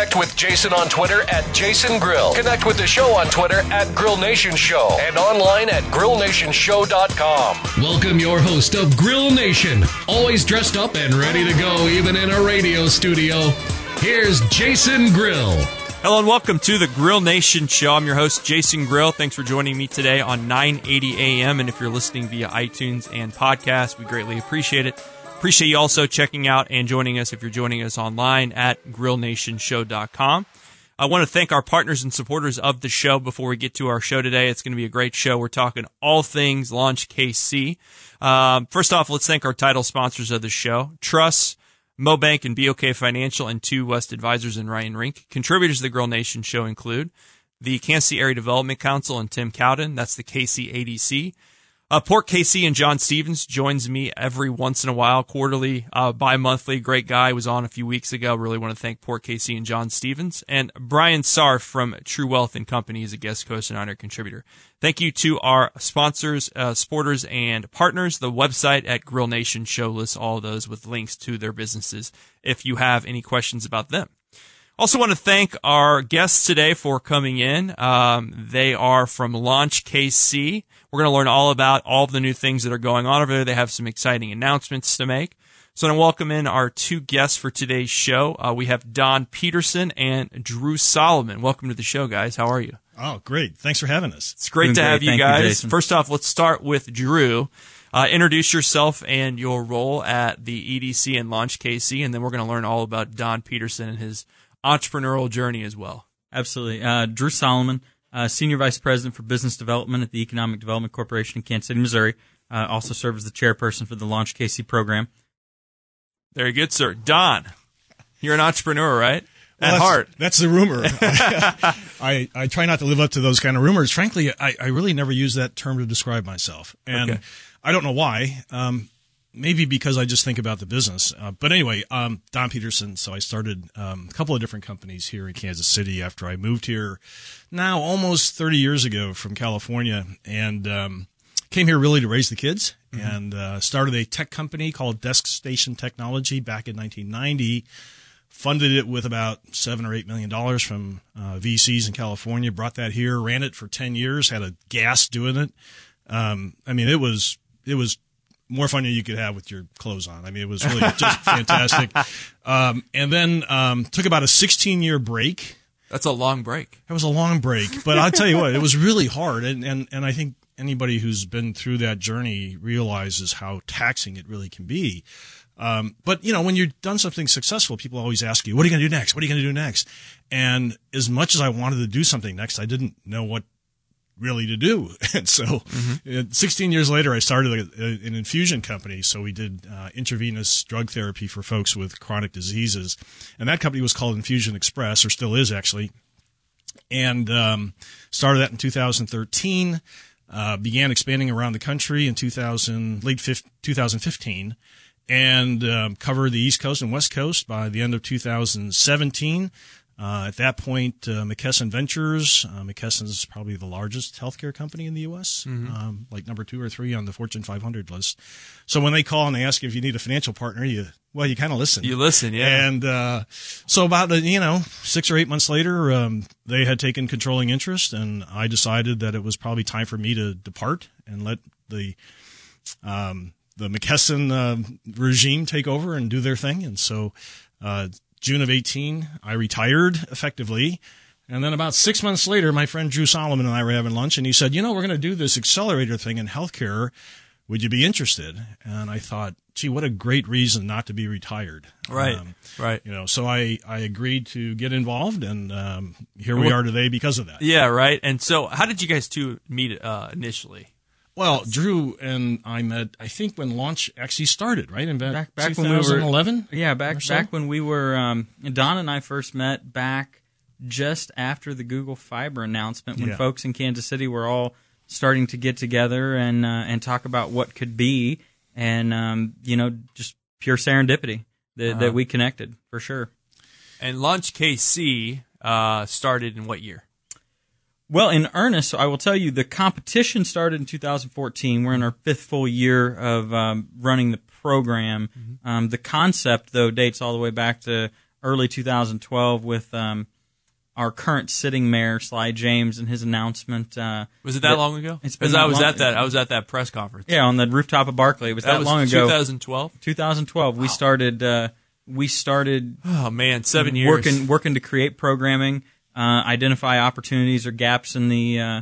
Connect with Jason on Twitter at Jason Grill. Connect with the show on Twitter at Grill Nation Show and online at grillnationshow.com. Welcome your host of Grill Nation, always dressed up and ready to go, even in a radio studio. Here's Jason Grill. Hello and welcome to the Grill Nation Show. I'm your host, Jason Grill. Thanks for joining me today on 980 AM. And if you're listening via iTunes and podcast, we greatly appreciate it. Appreciate you also checking out and joining us if you're joining us online at grillnationshow.com. I want to thank our partners and supporters of the show before we get to our show today. It's going to be a great show. We're talking all things Launch KC. Um, first off, let's thank our title sponsors of the show, Truss, Mobank and BOK Financial and Two West Advisors and Ryan Rink. Contributors to the Grill Nation show include the Kansas City Area Development Council and Tim Cowden. That's the KCADC. Uh, Port KC and John Stevens joins me every once in a while, quarterly, uh, bi-monthly. Great guy was on a few weeks ago. Really want to thank Port KC and John Stevens and Brian Sarf from True Wealth and Company is a guest host and honor contributor. Thank you to our sponsors, uh, supporters, and partners. The website at Grill Nation Show lists all those with links to their businesses if you have any questions about them. Also want to thank our guests today for coming in. Um, they are from Launch KC. We're going to learn all about all the new things that are going on over there. They have some exciting announcements to make. So I'm going to welcome in our two guests for today's show. Uh, we have Don Peterson and Drew Solomon. Welcome to the show, guys. How are you? Oh, great. Thanks for having us. It's great Doing to great. have you Thank guys. Jason. First off, let's start with Drew. Uh, introduce yourself and your role at the EDC and Launch KC, and then we're going to learn all about Don Peterson and his entrepreneurial journey as well. Absolutely. Uh, Drew Solomon, uh, Senior Vice President for Business Development at the Economic Development Corporation in Kansas City, Missouri. Uh, also serves as the chairperson for the Launch KC program. Very good, sir. Don, you're an entrepreneur, right? Well, At that's, heart. That's the rumor. I, I try not to live up to those kind of rumors. Frankly, I, I really never use that term to describe myself. And Okay. I don't know why. Um, maybe because I just think about the business. Uh, but anyway, um, Don Peterson. So I started um, a couple of different companies here in Kansas City after I moved here now almost 30 years ago from California and um, came here really to raise the kids and uh, started a tech company called Desk Station Technology back in 1990 funded it with about seven or eight million dollars from uh, VCs in California. Brought that here, ran it for ten years, had a gas doing it. Um, I mean, it was it was more fun than you could have with your clothes on. I mean, it was really just fantastic. Um, and then um, took about a 16 year break. That's a long break. It was a long break, but I'll tell you what, it was really hard. And, and, and I think anybody who's been through that journey realizes how taxing it really can be. Um, but you know, when you've done something successful, people always ask you, what are you going to do next? What are you going to do next? And as much as I wanted to do something next, I didn't know what really to do. And so, uh, 16 years later, I started a, a, an infusion company. So we did uh, intravenous drug therapy for folks with chronic diseases. And that company was called Infusion Express, or still is actually. And um, started that in 2013. Uh, began expanding around the country in 2000, late fif- 2015, and um, covered the East Coast and West Coast by the end of 2017. Uh, at that point, uh, McKesson Ventures, uh, McKesson is probably the largest healthcare company in the U.S., um, like number two or three on the Fortune 500 list. So when they call and they ask if you need a financial partner, you well, you kind of listen. You listen, yeah. And uh, so about you know six or eight months later, um, they had taken controlling interest, and I decided that it was probably time for me to depart and let the um, the McKesson uh, regime take over and do their thing. And so, uh, June of 18, I retired effectively. And then about six months later, my friend Drew Solomon and I were having lunch, and he said, "You know, we're going to do this accelerator thing in healthcare. Would you be interested?" And I thought, "Gee, what a great reason not to be retired." Right, Um, right. you know, so I I agreed to get involved, and um, here we are today because of that. Yeah, right. And so, how did you guys two meet uh, initially? Well, Drew and I met, I think, when launch actually started, right? In about Back- back when we were- 2011? Yeah, back so? back when we were um, Don and I first met back just after the Google Fiber announcement when Yeah. folks in Kansas City were all starting to get together and uh, and talk about what could be, and um, you know, just pure serendipity that, that we connected for sure. And Launch KC uh, started in what year? Well, in earnest, I will tell you the competition started in 2014. We're in our fifth full year of um, running the program. Um, the concept, though, dates all the way back to early 2012 with um, our current sitting mayor, Sly James, and his announcement. Uh, Was it that long ago? It's been I was long- at that. I was at that press conference. yeah, on the rooftop of Barkley. It was that, that was long ago. 2012. 2012. We started. Uh, we started Oh man, seven years. working working to create programming, uh, identify opportunities or gaps in the uh,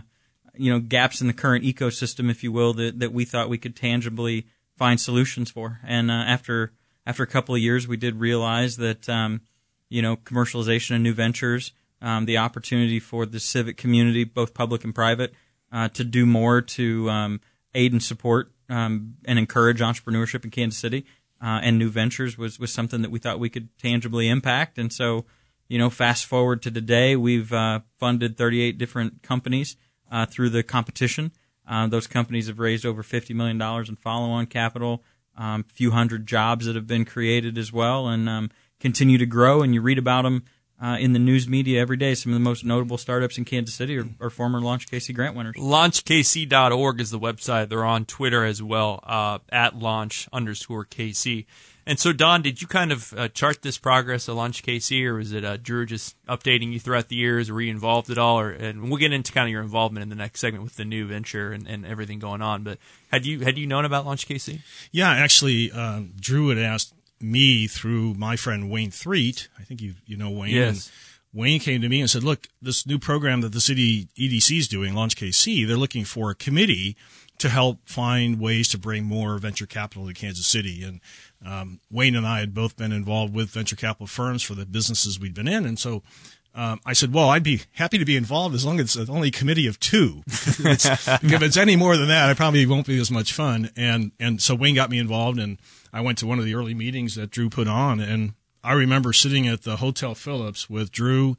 you know gaps in the current ecosystem, if you will, that that we thought we could tangibly find solutions for. And uh, after after a couple of years, we did realize that um, you know commercialization and new ventures, um, the opportunity for the civic community, both public and private, uh, to do more to um, aid and support um, and encourage entrepreneurship in Kansas City uh, and new ventures was was something that we thought we could tangibly impact. And so, you know, fast forward to today, we've uh, funded 38 different companies uh, through the competition. Uh, those companies have raised over 50 million dollars in follow-on capital, um, a few hundred jobs that have been created as well, and um, continue to grow. And you read about them uh, in the news media every day. Some of the most notable startups in Kansas City are, are former Launch KC grant winners. LaunchKC.org is the website. They're on Twitter as well, uh, at launch underscore KC. And so, Don, did you kind of uh, chart this progress at Launch KC, or was it uh, Drew just updating you throughout the years? Were you involved at all? Or and we'll get into kind of your involvement in the next segment with the new venture and, and everything going on. But had you had you known about Launch KC? Yeah, actually, um, Drew had asked me through my friend Wayne Threet. I think you you know Wayne. Yes. And Wayne came to me and said, "Look, this new program that the city EDC is doing, Launch KC, they're looking for a committee to help find ways to bring more venture capital to Kansas City." And um, Wayne and I had both been involved with venture capital firms for the businesses we'd been in, and so um, I said, "Well, I'd be happy to be involved as long as it's only a committee of two. It's- if it's any more than that, I probably won't be as much fun." And and so Wayne got me involved, and I went to one of the early meetings that Drew put on, and I remember sitting at the Hotel Phillips with Drew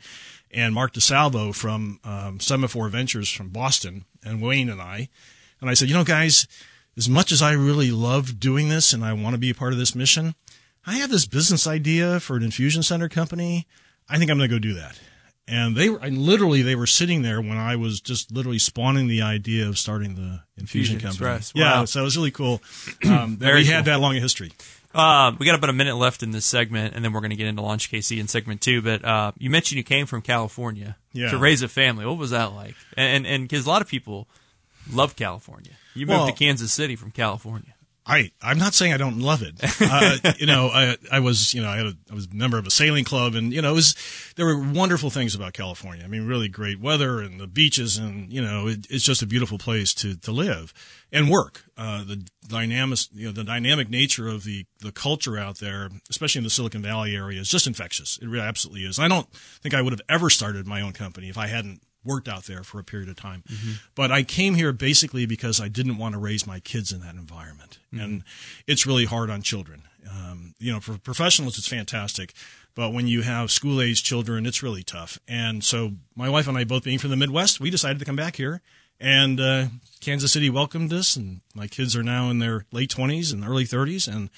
and Mark DeSalvo from um, Semaphore Ventures from Boston, and Wayne and I, and I said, "You know, guys." As much as I really love doing this and I want to be a part of this mission, I have this business idea for an infusion center company. I think I'm going to go do that. And they were, literally, they were sitting there when I was just literally spawning the idea of starting the infusion, Infusion company. Express. Yeah, so it was really cool. Um, Very we had cool. that long a history. Uh, we got about a minute left in this segment, and then we're going to get into Launch KC in segment two. But uh, you mentioned you came from California Yeah. to raise a family. What was that like? And and because a lot of people love California. You moved Well- to Kansas City from California. I, I'm not saying I don't love it. Uh, you know, I, I was, you know, I, had a, I was a member of a sailing club and, you know, it was, there were wonderful things about California. I mean, really great weather and the beaches and, you know, it, it's just a beautiful place to, to live and work. Uh, the dynamic, you know, the dynamic nature of the, the culture out there, especially in the Silicon Valley area is just infectious. It really absolutely is. I don't think I would have ever started my own company if I hadn't worked out there for a period of time. But I came here basically because I didn't want to raise my kids in that environment. And it's really hard on children. Um, you know, for professionals, it's fantastic. But when you have school age children, it's really tough. And so my wife and I, both being from the Midwest, we decided to come back here. And uh, Kansas City welcomed us, and my kids are now in their late 20s and early 30s. And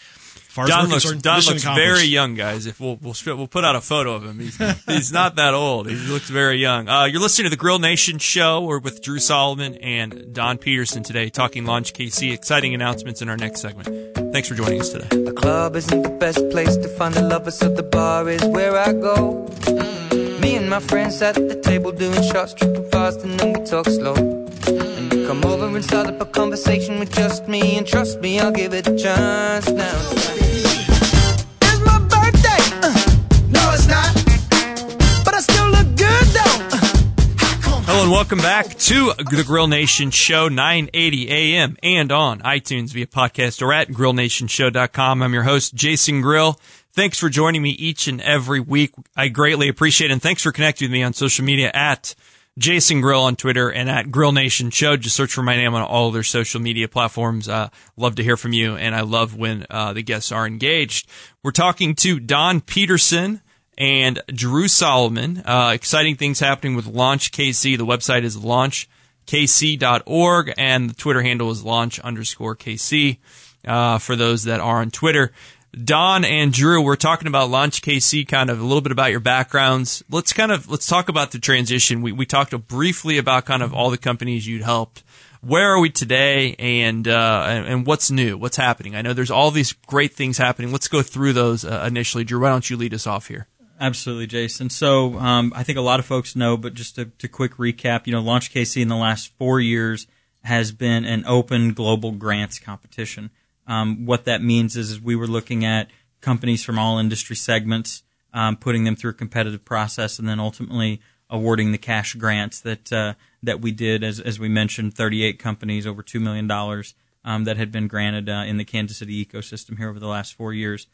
far Don we're looks, concerned, Don looks very young, guys. If we'll we'll we'll put out a photo of him, he's he's not that old. He looks very young. Uh, you're listening to the Grill Nation show. We're with Drew Solomon and Don Peterson today, talking Launch KC. Exciting announcements in our next segment. Thanks for joining us today. The club isn't the best place to find a lover, so the bar is where I go. Me and my friends at the table doing shots, tripping fast, and then we talk slow. Come over and start up a conversation with just me, and trust me, I'll give it a chance now. It's my birthday. Uh, no, it's not. But I still look good though. Uh, Hello and welcome back to the Grill Nation Show, 980 AM and on iTunes via podcast or at grillnationshow.com. I'm your host, Jason Grill. Thanks for joining me each and every week. I greatly appreciate it. And thanks for connecting with me on social media at Jason Grill on Twitter and at Grill Nation Show. Just search for my name on all their social media platforms. Uh, love to hear from you, and I love when uh, the guests are engaged. We're talking to Don Peterson and Drew Solomon. Uh, exciting things happening with Launch KC. The website is launchkc.org and the Twitter handle is launch underscore KC uh, for those that are on Twitter. Don and Drew, we're talking about Launch KC, kind of a little bit about your backgrounds. Let's kind of let's talk about the transition. We we talked briefly about kind of all the companies you'd helped. Where are we today, and uh, and what's new? What's happening? I know there's all these great things happening. Let's go through those uh, initially. Drew, why don't you lead us off here? Absolutely, Jason. So um, I think a lot of folks know, but just to, to quick recap, you know, Launch KC in the last four years has been an open global grants competition. Um, what that means is, is, we were looking at companies from all industry segments, um, putting them through a competitive process, and then ultimately awarding the cash grants that uh, that we did. As as we mentioned, 38 companies, over two million dollars um, that had been granted uh, in the Kansas City ecosystem here over the last four years.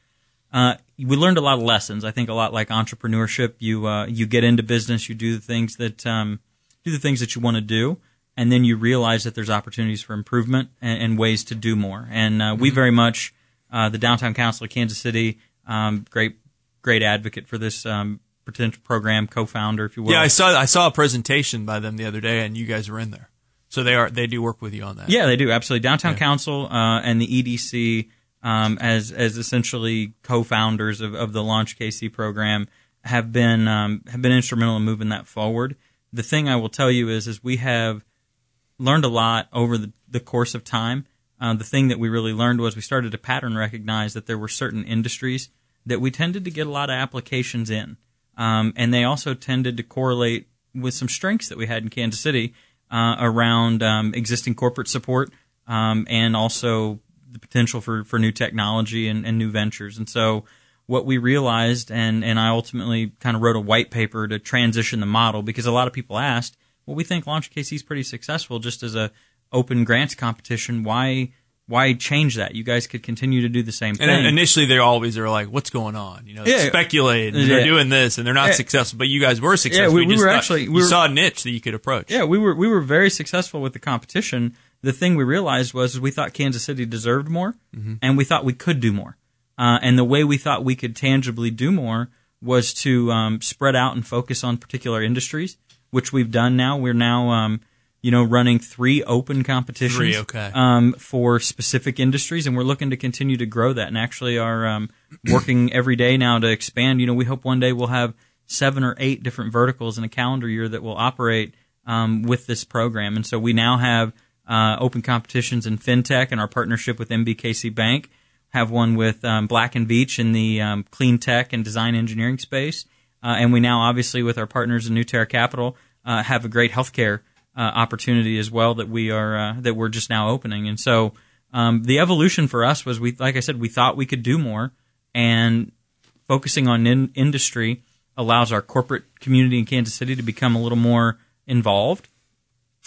Uh, we learned a lot of lessons. I think a lot like entrepreneurship. You uh, you get into business, you do the things that um, do the things that you want to do, and then you realize that there's opportunities for improvement and, and ways to do more. And uh, we mm-hmm. very much, uh, the Downtown Council of Kansas City, um, great great advocate for this um, potential program, co-founder, if you will. Yeah, I saw I saw a presentation by them the other day, and you guys were in there. So they are they do work with you on that. Yeah, they do absolutely. Downtown yeah. Council uh, and the EDC um, as as essentially co-founders of, of the Launch KC program have been um, have been instrumental in moving that forward. The thing I will tell you is is we have learned a lot over the, the course of time. Uh, the thing that we really learned was we started to pattern recognize that there were certain industries that we tended to get a lot of applications in, um, and they also tended to correlate with some strengths that we had in Kansas City uh, around um, existing corporate support um, and also the potential for, for new technology and, and new ventures. And so what we realized, and, and I ultimately kind of wrote a white paper to transition the model because a lot of people asked, well, we think Launch KC is pretty successful just as a open grants competition. Why why change that? You guys could continue to do the same thing. And initially, they always are like, "What's going on?" You know, yeah. speculate. And yeah. They're doing this, and they're not yeah. successful. But you guys were successful. Yeah, we, we were actually we were, saw a niche that you could approach. Yeah, we were we were very successful with the competition the thing we realized was we thought Kansas City deserved more, mm-hmm. and we thought we could do more. Uh, and the way we thought we could tangibly do more was to um, spread out and focus on particular industries, which we've done now. We're now, um, you know, running three open competitions three, okay. um, for specific industries, and we're looking to continue to grow that. And actually, are um, working every day now to expand. You know, we hope one day we'll have seven or eight different verticals in a calendar year that will operate um, with this program. And so we now have uh, open competitions in fintech and our partnership with NBKC Bank. Have one with um, Black and Veatch in the um, clean tech and design engineering space. Uh, and we now, obviously, with our partners in NueTerra Capital, uh, have a great healthcare uh, opportunity as well that we are uh, that we're just now opening. And so um, the evolution for us was we, like I said, we thought we could do more, and focusing on in- industry allows our corporate community in Kansas City to become a little more involved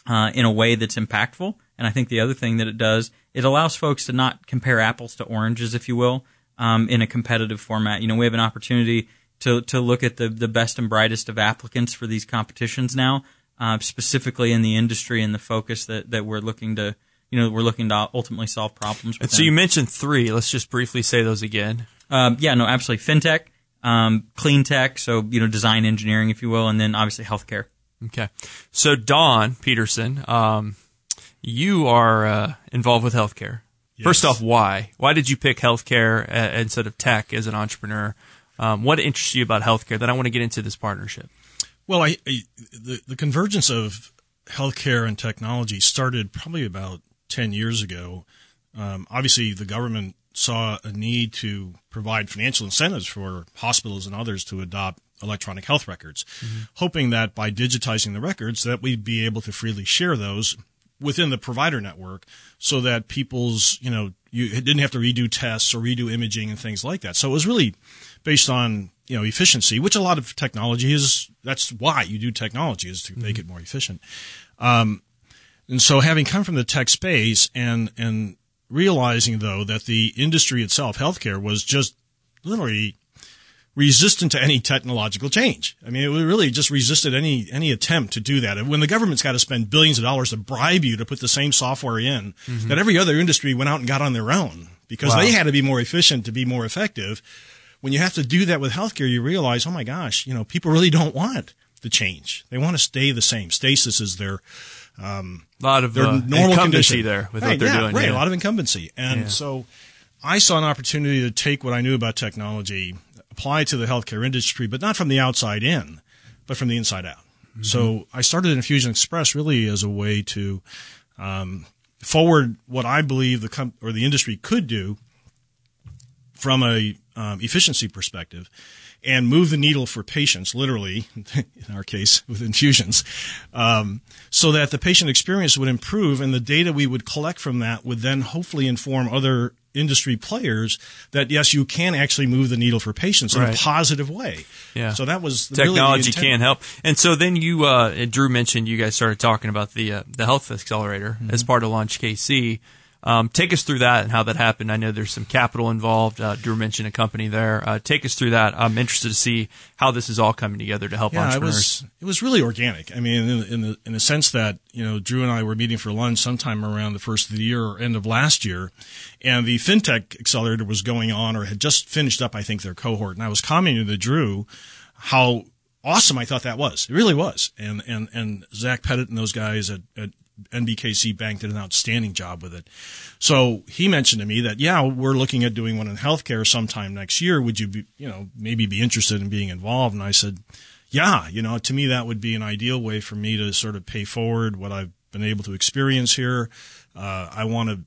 uh, in a way that's impactful. And I think the other thing that it does, it allows folks to not compare apples to oranges, if you will, um, in a competitive format. You know, we have an opportunity to to look at the the best and brightest of applicants for these competitions now, uh, specifically in the industry and the focus that that we're looking to. You know, we're looking to ultimately solve problems. and so you mentioned three. Let's just briefly say those again. Um, yeah, no, absolutely. FinTech, um, clean tech, so you know, design engineering, if you will, and then obviously healthcare. Okay. So, Don Peterson, um, you are uh, involved with healthcare. Yes. First off, why? Why did you pick healthcare uh, instead of tech as an entrepreneur? Um, what interests you about healthcare? That I want to get into this partnership. Well, I, I, the the convergence of healthcare and technology started probably about ten years ago. Um, obviously, the government saw a need to provide financial incentives for hospitals and others to adopt electronic health records, mm-hmm. hoping that by digitizing the records that we'd be able to freely share those within the provider network so that people's, you know, you didn't have to redo tests or redo imaging and things like that. So it was really based on, you know, efficiency, which a lot of technology is, that's why you do technology is to mm-hmm. make it more efficient. Um, and so having come from the tech space and, and realizing though that the industry itself, healthcare was just literally resistant to any technological change. I mean, it really just resisted any any attempt to do that. When the government's got to spend billions of dollars to bribe you to put the same software in mm-hmm. that every other industry went out and got on their own because wow. they had to be more efficient to be more effective. When you have to do that with healthcare, you realize, oh my gosh, you know, people really don't want the change. They want to stay the same. Stasis is their um, A lot of their uh, normal incumbency condition. there with right, what they're yeah, doing. Right, yeah. a lot of incumbency, and Yeah. so I saw an opportunity to take what I knew about technology, apply it to the healthcare industry, but not from the outside in, but from the inside out. Mm-hmm. So I started Infusion Express really as a way to um, forward what I believe the com- or the industry could do from a um, efficiency perspective and move the needle for patients, literally, in our case, with infusions, um, so that the patient experience would improve and the data we would collect from that would then hopefully inform other industry players that yes, you can actually move the needle for patients in a positive way. Yeah. So that was really the technology intent. can help. And so then you, uh, Drew mentioned you guys started talking about the uh, the health accelerator Mm-hmm. as part of Launch KC. Um, take us through that and how that happened. I know there's some capital involved. Uh, Drew mentioned a company there. Uh, take us through that. I'm interested to see how this is all coming together to help Yeah, it entrepreneurs. was it was really organic. I mean, in, in the in the sense that you know Drew and I were meeting for lunch sometime around the first of the year or end of last year, and the fintech accelerator was going on or had just finished up, I think, their cohort, and I was commenting to Drew how awesome I thought that was. It really was, and and and Zach Pettit and those guys at, at NBKC Bank did an outstanding job with it. So he mentioned to me that yeah, we're looking at doing one in healthcare sometime next year. Would you be you know maybe be interested in being involved? And I said, yeah, you know, to me that would be an ideal way for me to sort of pay forward what I've been able to experience here. Uh, I want to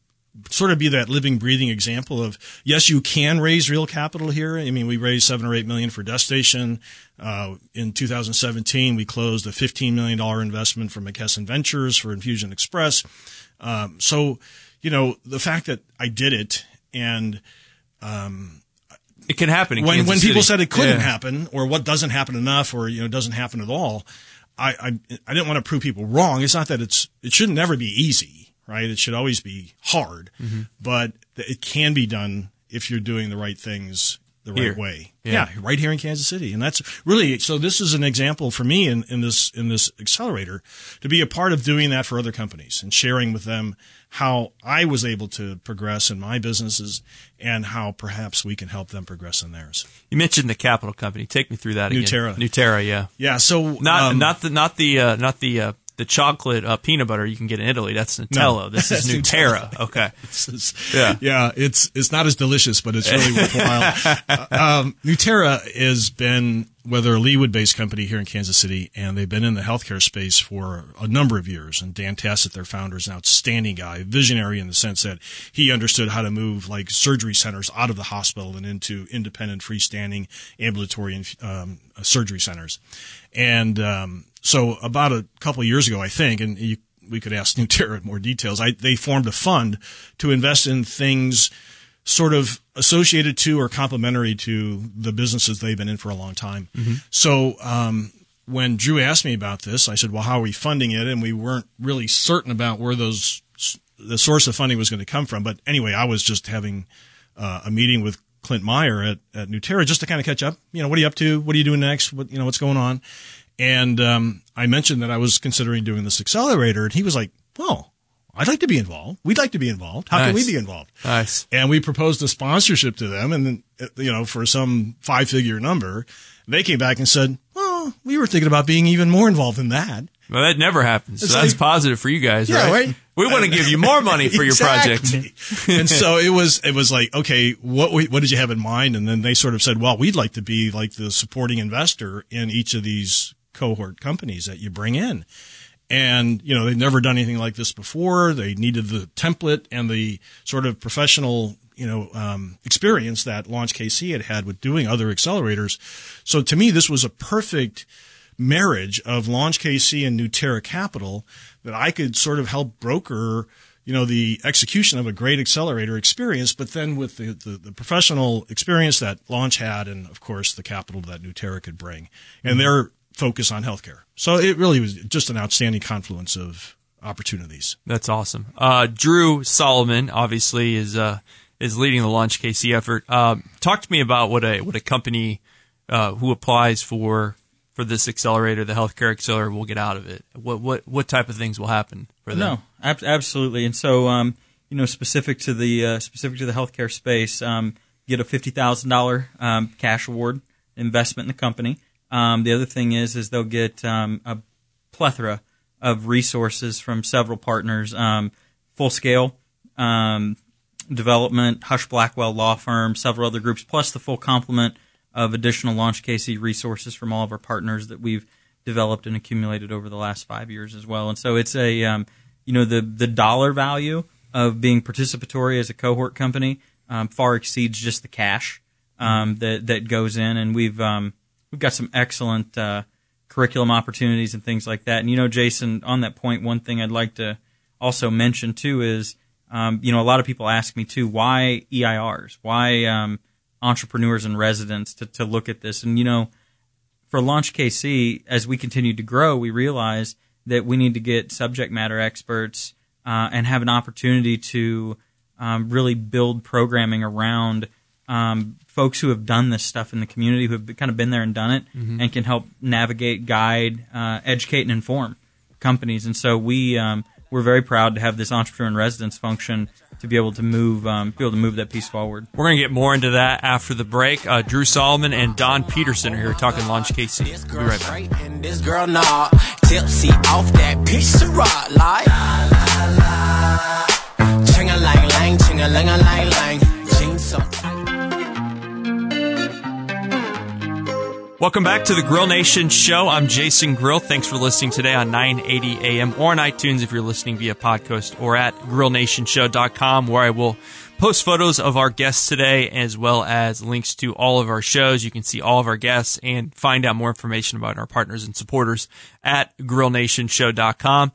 sort of be that living, breathing example of yes, you can raise real capital here. I mean, we raised seven or eight million for Desk Station. Uh, in 2017, we closed a 15 million dollar investment from McKesson Ventures for Infusion Express. Um, so, you know, the fact that I did it and it can happen when Kansas when people City. said it couldn't Yeah. happen or what doesn't happen enough or you know doesn't happen at all, I, I I didn't want to prove people wrong. It's not that it's it shouldn't never be easy, right? It should always be hard, Mm-hmm. but it can be done if you're doing the right things the right Here. way. Yeah. right here in Kansas City, and that's really so. This is an example for me in, in this in this accelerator to be a part of doing that for other companies and sharing with them how I was able to progress in my businesses and how perhaps we can help them progress in theirs. You mentioned the capital company. Take me through that New again. NueTerra. yeah. Yeah. So Not um, not the not the uh, not the uh, the chocolate uh, peanut butter you can get in Italy. That's Nutella. No. This is NueTerra. Okay. Is- Yeah. yeah, it's it's not as delicious, but it's really worthwhile. Uh, um, NueTerra has been whether a Leawood-based company here in Kansas City, and they've been in the healthcare space for a number of years. And Dan Tassett, their founder, is an outstanding guy, visionary in the sense that he understood how to move like surgery centers out of the hospital and into independent, freestanding, ambulatory um, surgery centers. And um, so, about a couple of years ago, I think, and you we could ask NueTerra more details. I, they formed a fund to invest in things sort of associated to or complementary to the businesses they've been in for a long time. So um, when Drew asked me about this, I said, "Well, how are we funding it?" And we weren't really certain about where those the source of funding was going to come from. But anyway, I was just having uh, a meeting with Clint Meyer at, at NueTerra just to kind of catch up. You know, what are you up to? What are you doing next? What you know, what's going on? And um, I mentioned that I was considering doing this accelerator, and he was like, "Well, I'd like to be involved. We'd like to be involved. How can we be involved?" Nice. And we proposed a sponsorship to them, and then you know, for some five-figure number, they came back and said, "Well, we were thinking about being even more involved than that." Well, that never happens. So It's that's like- positive for you guys, Yeah, right? right. We want to give you more money for your project. And so it was it was like okay what what did you have in mind and then they sort of said well we'd like to be like the supporting investor in each of these cohort companies that you bring in. And you know they've never done anything like this before. They needed the template and the sort of professional you know um, experience that launch kc had had with doing other accelerators. So to me this was a perfect marriage of Launch KC and NueTerra Capital that I could sort of help broker, you know, the execution of a great accelerator experience, but then with the, the, the professional experience that Launch had and of course the capital that NueTerra could bring. And their focus on healthcare. So it really was just an outstanding confluence of opportunities. That's awesome. Uh, Drew Solomon obviously is uh, is leading the Launch KC effort. Um, talk to me about what a what a company uh, who applies for for this accelerator, the healthcare accelerator, will get out of it. What what what type of things will happen for them? No, ab- absolutely. And so, um, you know, specific to the uh, specific to the healthcare space, um, get a fifty thousand dollar um, cash award investment in the company. Um, the other thing is is they'll get um, a plethora of resources from several partners, um, full scale um, development, Husch Blackwell law firm, several other groups, plus the full complement of additional Launch KC resources from all of our partners that we've developed and accumulated over the last five years as well. And so it's a um, you know the the dollar value of being participatory as a cohort company um, far exceeds just the cash that that goes in, and we've we've got some excellent uh, curriculum opportunities and things like that. And you know, Jason, on that point, one thing I'd like to also mention too is um, you know a lot of people ask me too why EIRs, why um, entrepreneurs and residents to to look at this, and you know. For Launch KC, as we continue to grow, we realize that we need to get subject matter experts uh, and have an opportunity to um, really build programming around um, folks who have done this stuff in the community, who have kind of been there and done it, Mm-hmm. and can help navigate, guide, uh, educate, and inform companies. And so we um, we're very proud to have this entrepreneur in residence function to be able to move um, be able to move that piece forward. We're going to get more into that after the break. Uh, Drew Solomon and Don Peterson are here talking Launch KC. We'll be right back. And this girl nah tipsy off that piece of rock like Ching a lang lang, ching a lang a lang Welcome back to the Grill Nation show. I'm Jason Grill. Thanks for listening today on 980 AM or on iTunes if you're listening via podcast or at grillnationshow.com where I will post photos of our guests today as well as links to all of our shows. You can see all of our guests and find out more information about our partners and supporters at grillnationshow.com.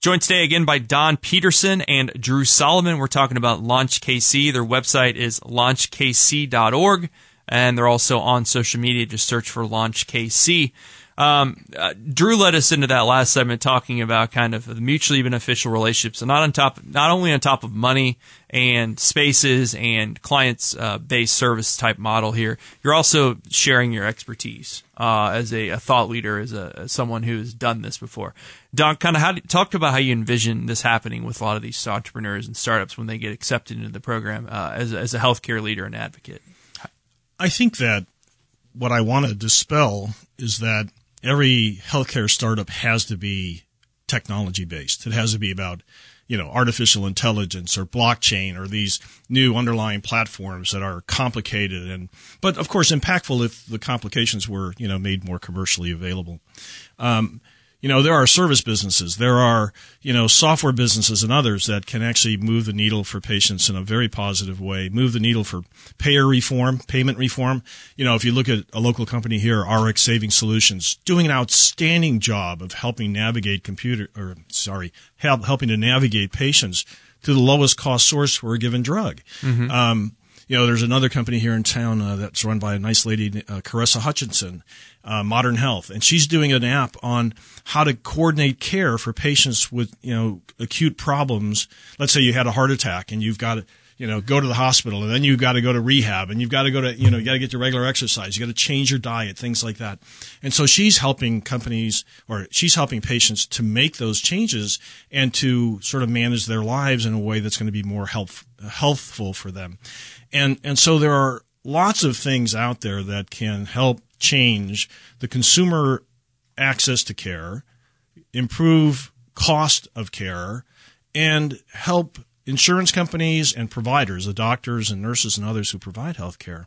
Joined today again by Don Peterson and Drew Solomon. We're talking about Launch KC. Their website is launchkc.org and they're also on social media. Just search for Launch KC. Um, uh, Drew led us into that last segment talking about kind of the mutually beneficial relationships, and not on top, not only on top of money and spaces and clients uh, based service type model here. You're also sharing your expertise uh, as a, a thought leader, as a as someone who has done this before. Don, kind of how do, talk about how you envision this happening with a lot of these entrepreneurs and startups when they get accepted into the program uh, as as a healthcare leader and advocate. I think that what I want to dispel is that every healthcare startup has to be technology based. It has to be about, you know, artificial intelligence or blockchain or these new underlying platforms that are complicated and, but of course impactful if the complications were, you know, made more commercially available. Um, you know, there are service businesses, there are, you know, software businesses and others that can actually move the needle for patients in a very positive way, move the needle for payer reform, payment reform. You know, if you look at a local company here, RX Saving Solutions, doing an outstanding job of helping navigate computer, or sorry, help, helping to navigate patients to the lowest cost source for a given drug. Um, you know, there's another company here in town uh, that's run by a nice lady, uh, Caressa Hutchinson, uh, Modern Health, and she's doing an app on how to coordinate care for patients with you know acute problems. Let's say you had a heart attack and you've got to you know go to the hospital, and then you've got to go to rehab, and you've got to go to you know you got to get your regular exercise, you got to change your diet, things like that. And so she's helping companies or she's helping patients to make those changes and to sort of manage their lives in a way that's going to be more health, healthful for them. And and so there are lots of things out there that can help change the consumer access to care, improve cost of care, and help insurance companies and providers, the doctors and nurses and others who provide health care,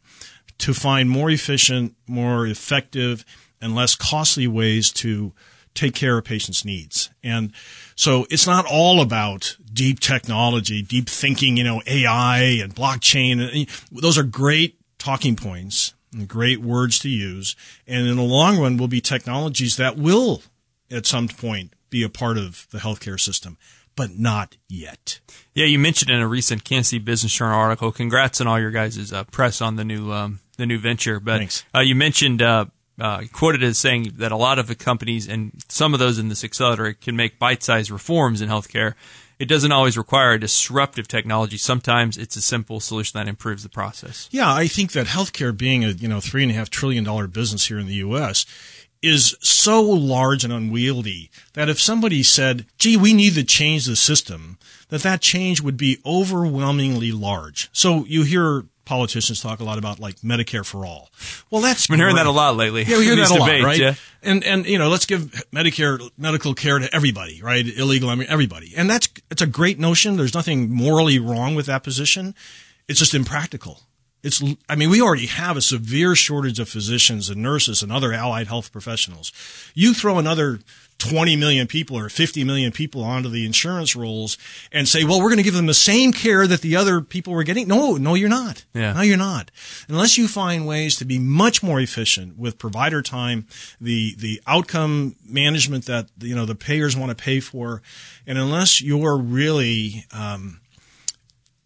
to find more efficient, more effective, and less costly ways to take care of patients' needs. And so it's not all about deep technology, deep thinking, you know, AI and blockchain. Those are great talking points and great words to use. And in the long run will be technologies that will at some point be a part of the healthcare system, but not yet. Yeah, you mentioned in a recent Kansas City Business Journal article. Congrats on all your guys' uh, press on the new um, the new venture. But. Uh, you mentioned uh, uh, quoted as saying that a lot of the companies and some of those in this accelerator can make bite-sized reforms in healthcare. It doesn't always require a disruptive technology. Sometimes it's a simple solution that improves the process. Yeah, I think that healthcare being a you know three and a half trillion dollar business here in the U.S. is so large and unwieldy that if somebody said, "Gee, we need to change the system," that that change would be overwhelmingly large. So you hear politicians talk a lot about like Medicare for all. Well, that's I've been hearing that a lot lately. Yeah, we hear that a lot, right? yeah. And and you know, let's give Medicare medical care to everybody, right? Illegal, I mean, everybody, and that's it's a great notion. There's nothing morally wrong with that position. It's just impractical. It's, I mean, we already have a severe shortage of physicians and nurses and other allied health professionals. You throw another 20 million people or 50 million people onto the insurance rolls and say, well, we're going to give them the same care that the other people were getting. No, no, you're not. Yeah. No, you're not. Unless you find ways to be much more efficient with provider time, the, the outcome management that, you know, the payers want to pay for, and unless you're really, um,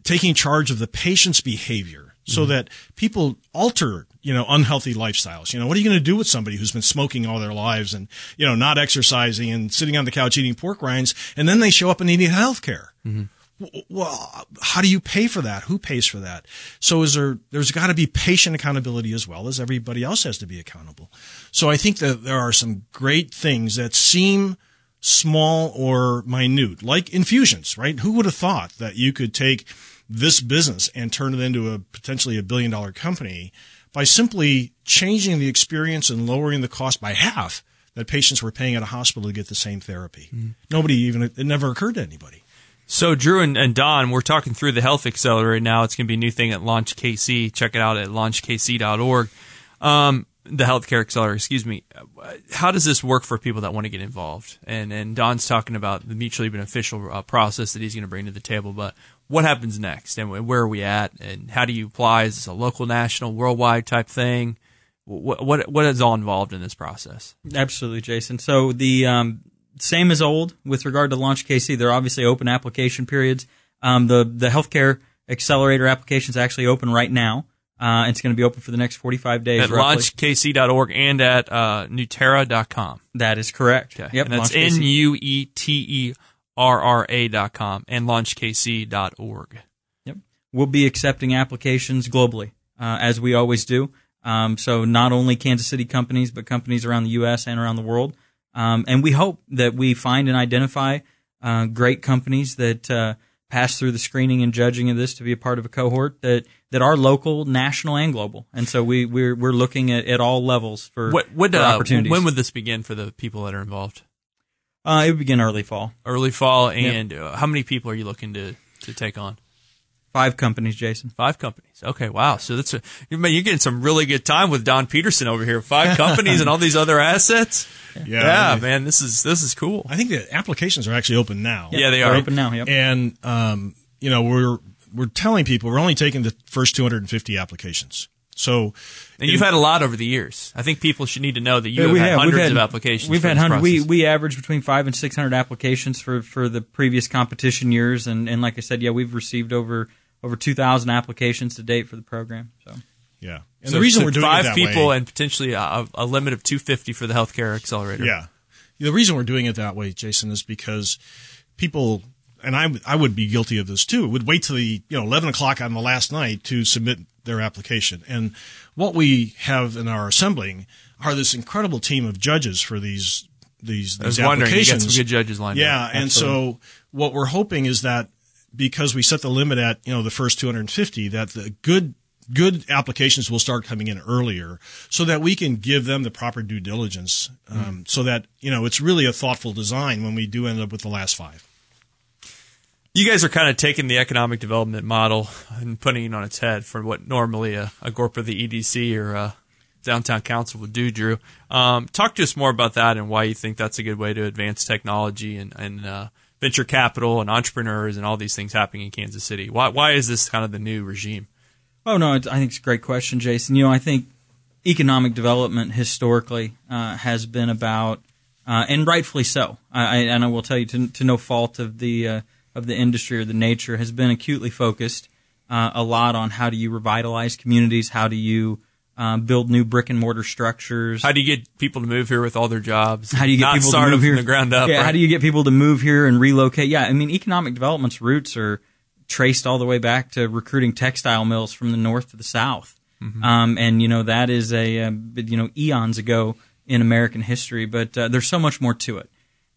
taking charge of the patient's behavior so that people alter, you know, unhealthy lifestyles. You know, what are you going to do with somebody who's been smoking all their lives and, you know, not exercising and sitting on the couch eating pork rinds and then they show up and they need health care? Mm-hmm. W- Well, how do you pay for that? Who pays for that? So is there, there's got to be patient accountability as well as everybody else has to be accountable. So I think that there are some great things that seem small or minute, like infusions, right? Who would have thought that you could take this business and turn it into a potentially a billion dollar company by simply changing the experience and lowering the cost by half that patients were paying at a hospital to get the same therapy. Nobody even, it never occurred to anybody. So Drew and, and Don, we're talking through the Health Accelerator now. It's going to be a new thing at Launch KC. Check it out at launchkc.org. Um, the Healthcare Accelerator, excuse me. How does this work for people that want to get involved? And and Don's talking about the mutually beneficial uh, process that he's going to bring to the table. But what happens next, and where are we at, and how do you apply? Is this a local, national, worldwide type thing? What what what is all involved in this process? Absolutely, Jason. So the um, same as old with regard to Launch KC. They're obviously open application periods. Um, the the healthcare accelerator application is actually open right now. Uh, it's going to be open for the next 45 days. At roughly. launchkc.org and at uh, nueterra.com. That is correct. Okay. Yep. and that's. N U E T E R R A dot com and launchkc.org. Yep. We'll be accepting applications globally, uh, as we always do. Um, so not only Kansas City companies, but companies around the U.S. and around the world. Um, and we hope that we find and identify uh, great companies that uh, pass through the screening and judging of this to be a part of a cohort that, that are local, national, and global. And so we we're we're looking at, at all levels for, What, what, for uh, opportunities. when would this begin for the people that are involved? Uh, it would begin early fall. Early fall, and uh, how many people are you looking to, to take on? Five companies, Jason. Five companies. Okay, wow. So that's a, you're, man, you're getting some really good time with Don Peterson over here. Five companies and all these other assets. Yeah, I- man, this is this is cool. I think the applications are actually open now. Yeah, they They're are. open now. Yep. And um, you know, we're we're telling people we're only taking the first 250 applications. So And you've had a lot over the years. I think people should need to know that you Yeah, have had have. hundreds had- of applications. We've for had this hundred. We we average between five and six hundred applications for for the previous competition years, and and like I said, yeah, we've received over over two thousand applications to date for the program. So yeah, and So- the reason so we're doing five it that people way, and potentially a, a limit of 250 for the healthcare accelerator. yeah, the reason we're doing it that way, Jason, is because people and I I would be guilty of this too. Would wait till the you know 11 o'clock on the last night to submit their application. And what we have in our assembling are this incredible team of judges for these these I was these wondering, you got applications. some good judges lined Yeah, up. and so what we're hoping is that because we set the limit at you know the first 250, that the good good applications will start coming in earlier, so that we can give them the proper due diligence, um, so that you know it's really a thoughtful design when we do end up with the last five. You guys are kind of taking the economic development model and putting it on its head for what normally a, a GORP of the EDC or a downtown council would do, Drew. Um, talk to us more about that and why you think that's a good way to advance technology and, and uh, venture capital and entrepreneurs and all these things happening in Kansas City. Why, why is this kind of the new regime? Oh no, I think it's a great question, Jason. You know, I think economic development historically uh, has been about, uh, and rightfully so. I, and I will tell you, to, to no fault of the uh, of the industry or the nature, has been acutely focused uh, a lot on how do you revitalize communities, how do you uh, build new brick and mortar structures, How do you get people to move here with all their jobs? how do you get Not people to move here from the ground up? Yeah, right? how do you get people to move here and relocate? Yeah, I mean, economic development's roots are traced all the way back to recruiting textile mills from the north to the south, Mm-hmm. um, and you know that is a uh, you know eons ago in American history. But uh, there's so much more to it.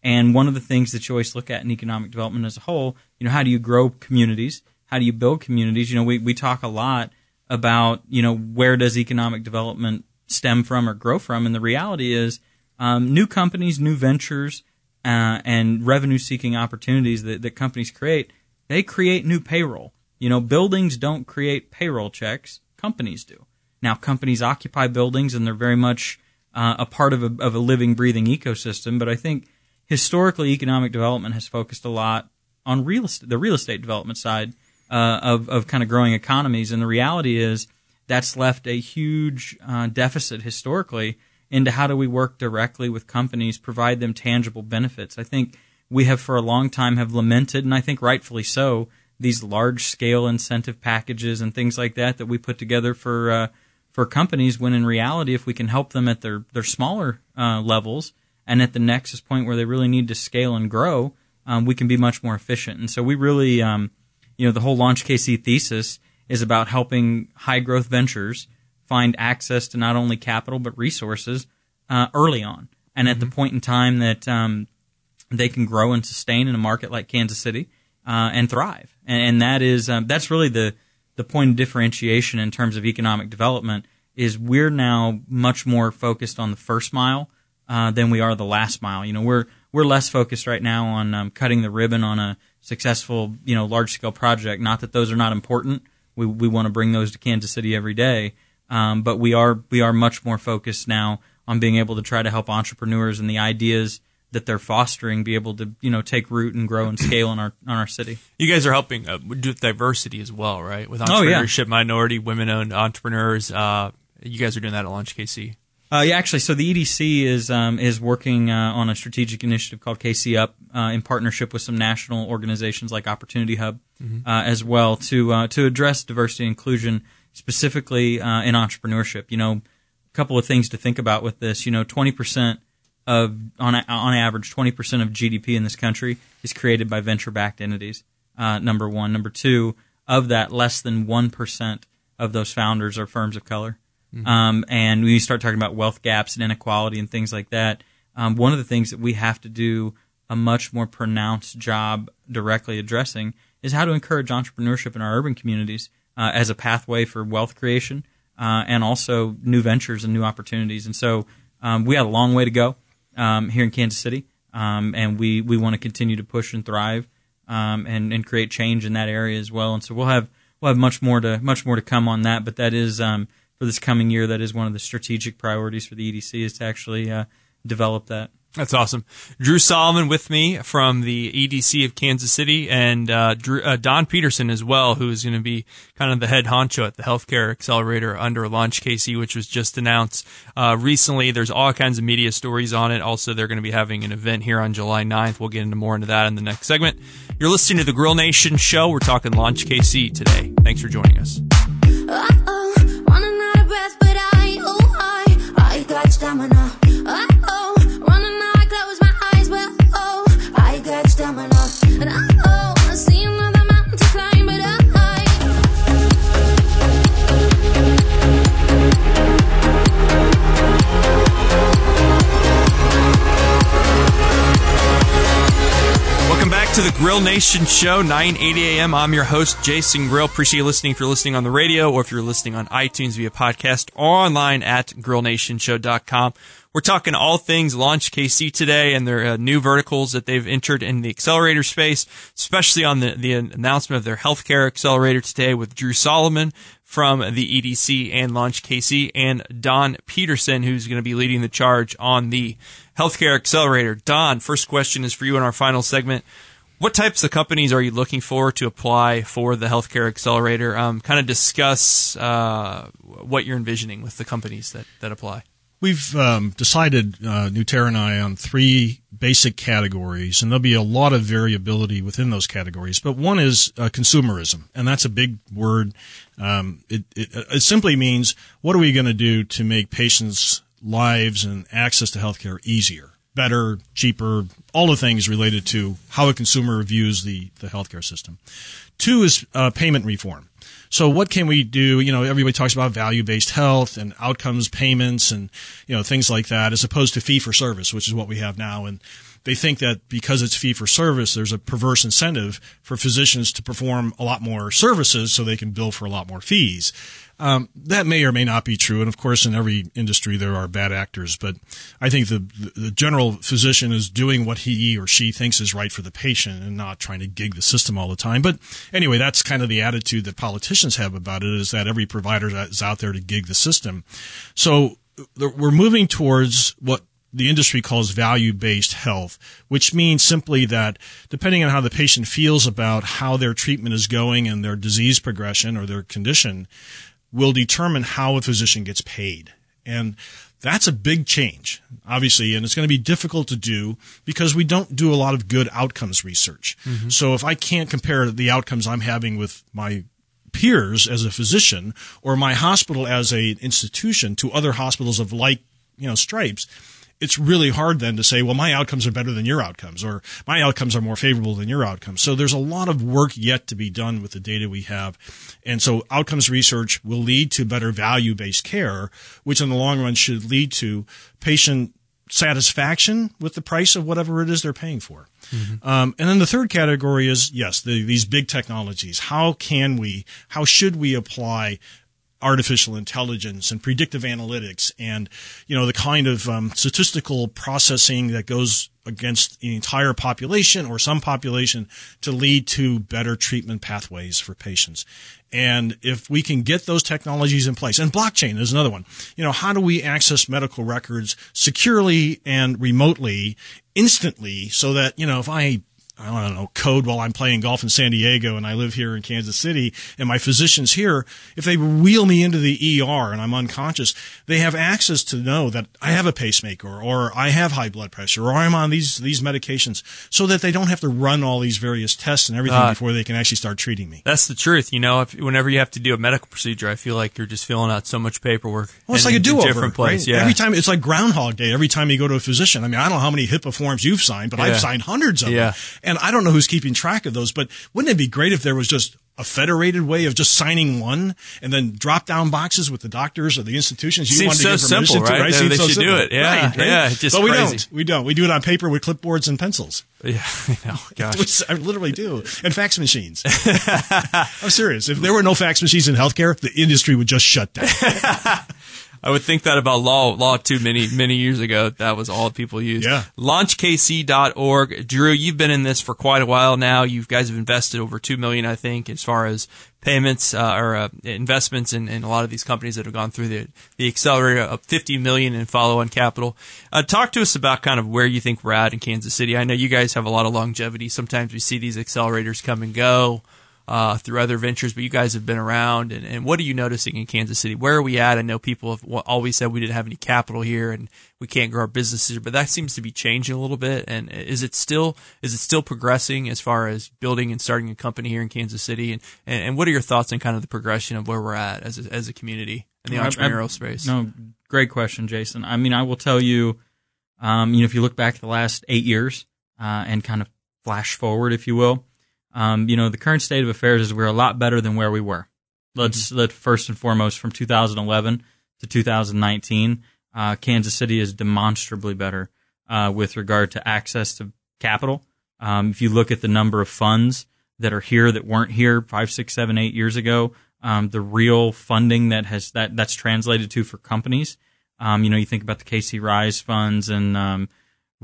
And one of the things that you always look at in economic development as a whole, you know, how do you grow communities? How do you build communities? You know, we, we talk a lot about you know where does economic development stem from or grow from, and the reality is um, new companies, new ventures, uh, and revenue seeking opportunities that, that companies create, they create new payroll. You know, buildings don't create payroll checks; companies do. Now, companies occupy buildings, and they're very much uh, a part of a, of a living, breathing ecosystem. But I think historically, economic development has focused a lot on real the real estate development side uh, of of kind of growing economies. And the reality is that's left a huge uh, deficit historically into how do we work directly with companies, provide them tangible benefits. I think we have for a long time have lamented, and I think rightfully so, these large scale incentive packages and things like that that we put together for uh, for companies. When in reality, if we can help them at their their smaller uh, levels and at the nexus point where they really need to scale and grow, um, we can be much more efficient. And so we really, um, you know, the whole Launch KC thesis is about helping high growth ventures find access to not only capital but resources uh, early on, and at the point in time that um, they can grow and sustain in a market like Kansas City uh, and thrive. And, and that is um, that's really the the point of differentiation in terms of economic development is we're now much more focused on the first mile uh, than we are the last mile. You know, we're we're less focused right now on um, cutting the ribbon on a successful, you know, large scale project. Not that those are not important. We we want to bring those to Kansas City every day, um, but we are we are much more focused now on being able to try to help entrepreneurs and the ideas that they're fostering be able to you know take root and grow and scale in our on our city. You guys are helping uh, with diversity as well, right? With Oh, yeah. entrepreneurship, minority, women-owned entrepreneurs. Uh, you guys are doing that at Launch KC. Uh, yeah, actually, so the EDC is um, is working uh, on a strategic initiative called KC Up uh, in partnership with some national organizations like Opportunity Hub uh, as well to uh, to address diversity and inclusion specifically uh, in entrepreneurship. You know, a couple of things to think about with this. You know, twenty percent of on a- on average, twenty percent of GDP in this country is created by venture backed entities. Uh, number one, number two, of that, less than one percent of those founders are firms of color. Um, and when you start talking about wealth gaps and inequality and things like that, um, one of the things that we have to do a much more pronounced job directly addressing is how to encourage entrepreneurship in our urban communities uh, as a pathway for wealth creation uh, and also new ventures and new opportunities. And so um, we have a long way to go um, here in Kansas City, um, and we, we want to continue to push and thrive um, and, and create change in that area as well. And so we'll have we'll have much more to much more to come on that. But that is for this coming year. That is one of the strategic priorities for the EDC is to actually uh, develop that. That's awesome. Drew Solomon with me from the EDC of Kansas City, and uh, Drew, uh, Don Peterson as well, who is going to be kind of the head honcho at the Healthcare Accelerator under Launch KC, which was just announced uh, recently. There's all kinds of media stories on it. Also, they're going to be having an event here on July 9th. We'll get into more into that in the next segment. You're listening to the Grill Nation show. We're talking Launch KC today. Thanks for joining us. Got to the Grill Nation Show, 980 a.m. I'm your host, Jason Grill. Appreciate you listening if you're listening on the radio or if you're listening on iTunes via podcast or online at grillnationshow.com. We're talking all things Launch KC today and their uh, new verticals that they've entered in the accelerator space, especially on the, the announcement of their healthcare accelerator today with Drew Solomon from the EDC and Launch KC and Don Peterson, who's going to be leading the charge on the healthcare accelerator. Don, first question is for you in our final segment. What types of companies are you looking for to apply for the healthcare accelerator? Um, kind of discuss uh, what you're envisioning with the companies that, that apply. We've um, decided, uh, NueTerra and I, on three basic categories, and there'll be a lot of variability within those categories. But one is uh, consumerism, and that's a big word. Um, it, it, it simply means what are we going to do to make patients' lives and access to healthcare easier, better, cheaper, all the things related to how a consumer views the, the healthcare system. Two is uh, payment reform. So what can we do? You know, everybody talks about value-based health and outcomes payments and, you know, things like that as opposed to fee for service, which is what we have now. And they think that because it's fee for service, there's a perverse incentive for physicians to perform a lot more services so they can bill for a lot more fees. Um, that may or may not be true, and of course, in every industry there are bad actors. But I think the the general physician is doing what he or she thinks is right for the patient, and not trying to gig the system all the time. But anyway, that's kind of the attitude that politicians have about it: is that every provider is out there to gig the system. So we're moving towards what the industry calls value-based health, which means simply that depending on how the patient feels about how their treatment is going and their disease progression or their condition will determine how a physician gets paid. And that's a big change, obviously, and it's going to be difficult to do because we don't do a lot of good outcomes research. Mm-hmm. So if I can't compare the outcomes I'm having with my peers as a physician or my hospital as an institution to other hospitals of like, you know, stripes, it's really hard then to say, well, my outcomes are better than your outcomes, or my outcomes are more favorable than your outcomes. So there's a lot of work yet to be done with the data we have. And so outcomes research will lead to better value based care, which in the long run should lead to patient satisfaction with the price of whatever it is they're paying for. Mm-hmm. Um, and then the third category is yes, the, these big technologies. How can we, how should we apply artificial intelligence and predictive analytics and you know the kind of um, statistical processing that goes against the entire population or some population to lead to better treatment pathways for patients. And if we can get those technologies in place and blockchain is another one you know how do we access medical records securely and remotely instantly so that you know if i I don't know, code while I'm playing golf in San Diego and I live here in Kansas City and my physician's here, if they wheel me into the ER and I'm unconscious, they have access to know that I have a pacemaker or I have high blood pressure or I'm on these, these medications so that they don't have to run all these various tests and everything uh, before they can actually start treating me. That's the truth. You know, if, whenever you have to do a medical procedure, I feel like you're just filling out so much paperwork. Well, it's like a do-over. Different place. Right? Yeah. Every time, it's like Groundhog Day. Every time you go to a physician. I mean, I don't know how many HIPAA forms you've signed, but yeah. I've signed hundreds of yeah. them. And I don't know who's keeping track of those, but wouldn't it be great if there was just a federated way of just signing one and then drop down boxes with the doctors or the institutions you want to so simple, right? To, right? They, so should simple. do it. Yeah, right, right? yeah. Just but we crazy. don't. We don't. We do it on paper with clipboards and pencils. Yeah, I know. Gosh. I literally do. And fax machines. I'm serious. If there were no fax machines in healthcare, the industry would just shut down. I would think that about law law too many many years ago. That was all people used. Yeah. Launchkc.org. Drew, you've been in this for quite a while now. You guys have invested over two million, I think, as far as payments uh, or uh, investments in, in, a lot of these companies that have gone through the the accelerator of 50 million in follow-on capital. Uh, talk to us about kind of where you think we're at in Kansas City. I know you guys have a lot of longevity. Sometimes we see these accelerators come and go uh, through other ventures, but you guys have been around. And, and what are you noticing in Kansas City? Where are we at? I know people have always said we didn't have any capital here and we can't grow our businesses, but that seems to be changing a little bit. And is it still is it still progressing as far as building and starting a company here in Kansas City? And and, and what are your thoughts on kind of the progression of where we're at as a, as a community in the entrepreneurial space? No, great question, Jason. I mean, I will tell you, um, you know, if you look back the last eight years uh, and kind of flash forward, if you will um, you know, the current state of affairs is we're a lot better than where we were. Let's mm-hmm. let first and foremost from 2011 to 2019, uh, Kansas City is demonstrably better uh, with regard to access to capital. Um, if you look at the number of funds that are here that weren't here five, six, seven, eight years ago, um, the real funding that has that that's translated to for companies. Um, you know, you think about the KC Rise funds and um,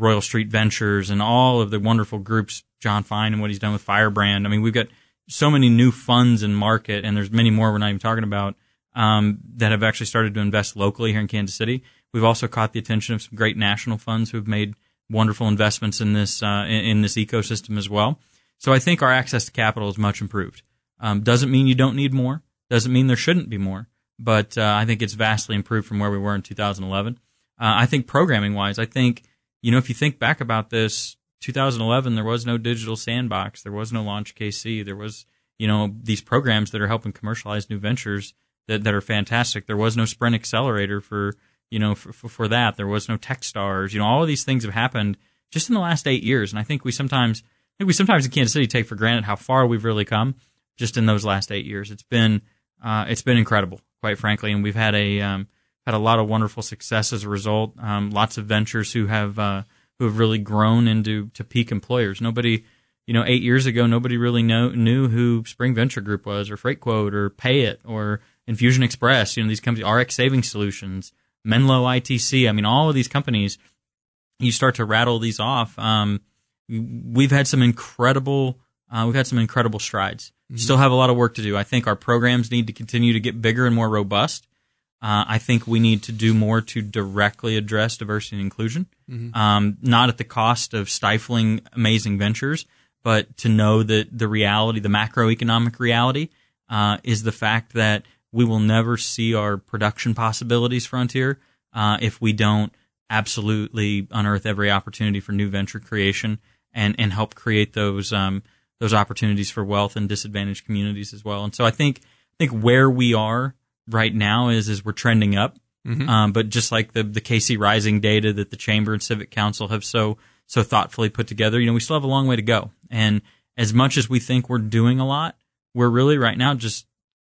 Royal Street Ventures and all of the wonderful groups, John Fein and what he's done with Firebrand. I mean, we've got so many new funds in market, and there's many more we're not even talking about um, that have actually started to invest locally here in Kansas City. We've also caught the attention of some great national funds who've made wonderful investments in this uh, in, in, this ecosystem as well. So I think our access to capital is much improved. Um, doesn't mean you don't need more. Doesn't mean there shouldn't be more. But uh, I think it's vastly improved from where we were in 2011. Uh, I think programming wise, I think you know, if you think back about this, 2011, there was no digital sandbox, there was no launch KC, there was, you know, these programs that are helping commercialize new ventures that, that are fantastic. There was no Sprint Accelerator for, you know, for, for that. There was no Techstars. You know, all of these things have happened just in the last eight years. And I think we sometimes, I think we sometimes in Kansas City take for granted how far we've really come just in those last eight years. It's been, uh, it's been incredible, quite frankly. And we've had a, um, had a lot of wonderful success as a result. Um, lots of ventures who have uh, who have really grown into to peak employers. Nobody, you know, eight years ago, nobody really know, knew who Spring Venture Group was, or FreightQuote, or Payit, or Infusion Express, you know, these companies, RX Saving Solutions, Menlo ITC. I mean, all of these companies, you start to rattle these off. Um, we've had some incredible, uh, we've had some incredible strides. Still have a lot of work to do. I think our programs need to continue to get bigger and more robust. Uh, I think we need to do more to directly address diversity and inclusion, um, not at the cost of stifling amazing ventures, but to know that the reality, the macroeconomic reality, uh, is the fact that we will never see our production possibilities frontier uh, if we don't absolutely unearth every opportunity for new venture creation and and help create those um, those opportunities for wealth and disadvantaged communities as well. And so I think I think where we are right now is is we're trending up. Um, but just like the the KC Rising data that the Chamber and Civic Council have so so thoughtfully put together, you know, we still have a long way to go. And as much as we think we're doing a lot, we're really right now just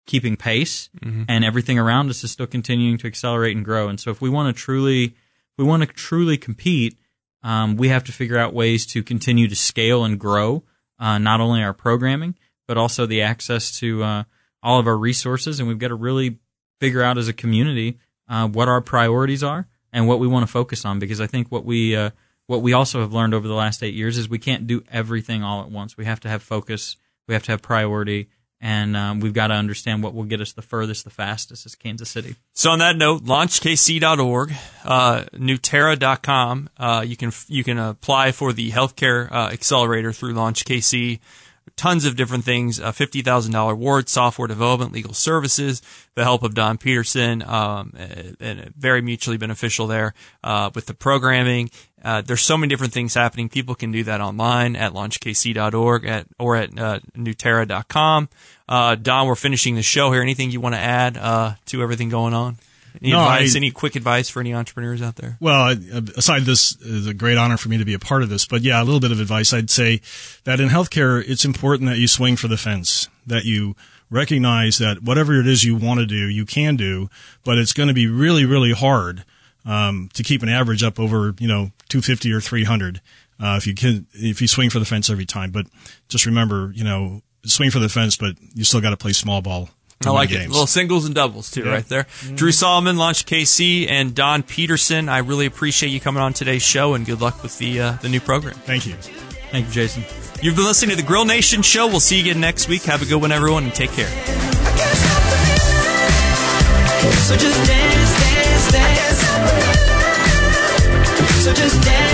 keeping pace, and everything around us is still continuing to accelerate and grow. And so, if we want to truly, if we want to truly compete, um, we have to figure out ways to continue to scale and grow uh, not only our programming but also the access to uh, all of our resources. And we've got to really figure out as a community uh, what our priorities are and what we want to focus on. Because I think what we uh, what we also have learned over the last eight years is we can't do everything all at once. We have to have focus. We have to have priority. And um, we've got to understand what will get us the furthest, the fastest as Kansas City. So on that note, launchkc.org, uh, nueterra.com. Uh, you can you can apply for the healthcare uh, accelerator through LaunchKC. Tons of different things. A thousand dollar award, software development, legal services, the help of Don Peterson, um, and very mutually beneficial there uh, with the programming. Uh, there's so many different things happening. People can do that online at launchkc.org at, or at uh, nueterra.com. Uh, Don, we're finishing the show here. Anything you want to add uh, to everything going on? Any No, advice? I- any quick advice for any entrepreneurs out there? Well, aside this, is a great honor for me to be a part of this. But yeah, a little bit of advice. I'd say that in healthcare, it's important that you swing for the fence, that you recognize that whatever it is you want to do, you can do, but it's going to be really, really hard um, to keep an average up over, you know, 250 or 300 uh, if you can, if you swing for the fence every time. But just remember, you know, swing for the fence, but you still got to play small ball. To I win like it. Little singles and doubles too, Yeah. right there. Drew Solomon, Launch KC, and Don Peterson. I really appreciate you coming on today's show, and good luck with the uh, the new program. Thank you. Thank you, Jason. You've been listening to the Grill Nation show. We'll see you again next week. Have a good one, everyone, and take care. So just dance, dance, dance. So just dance,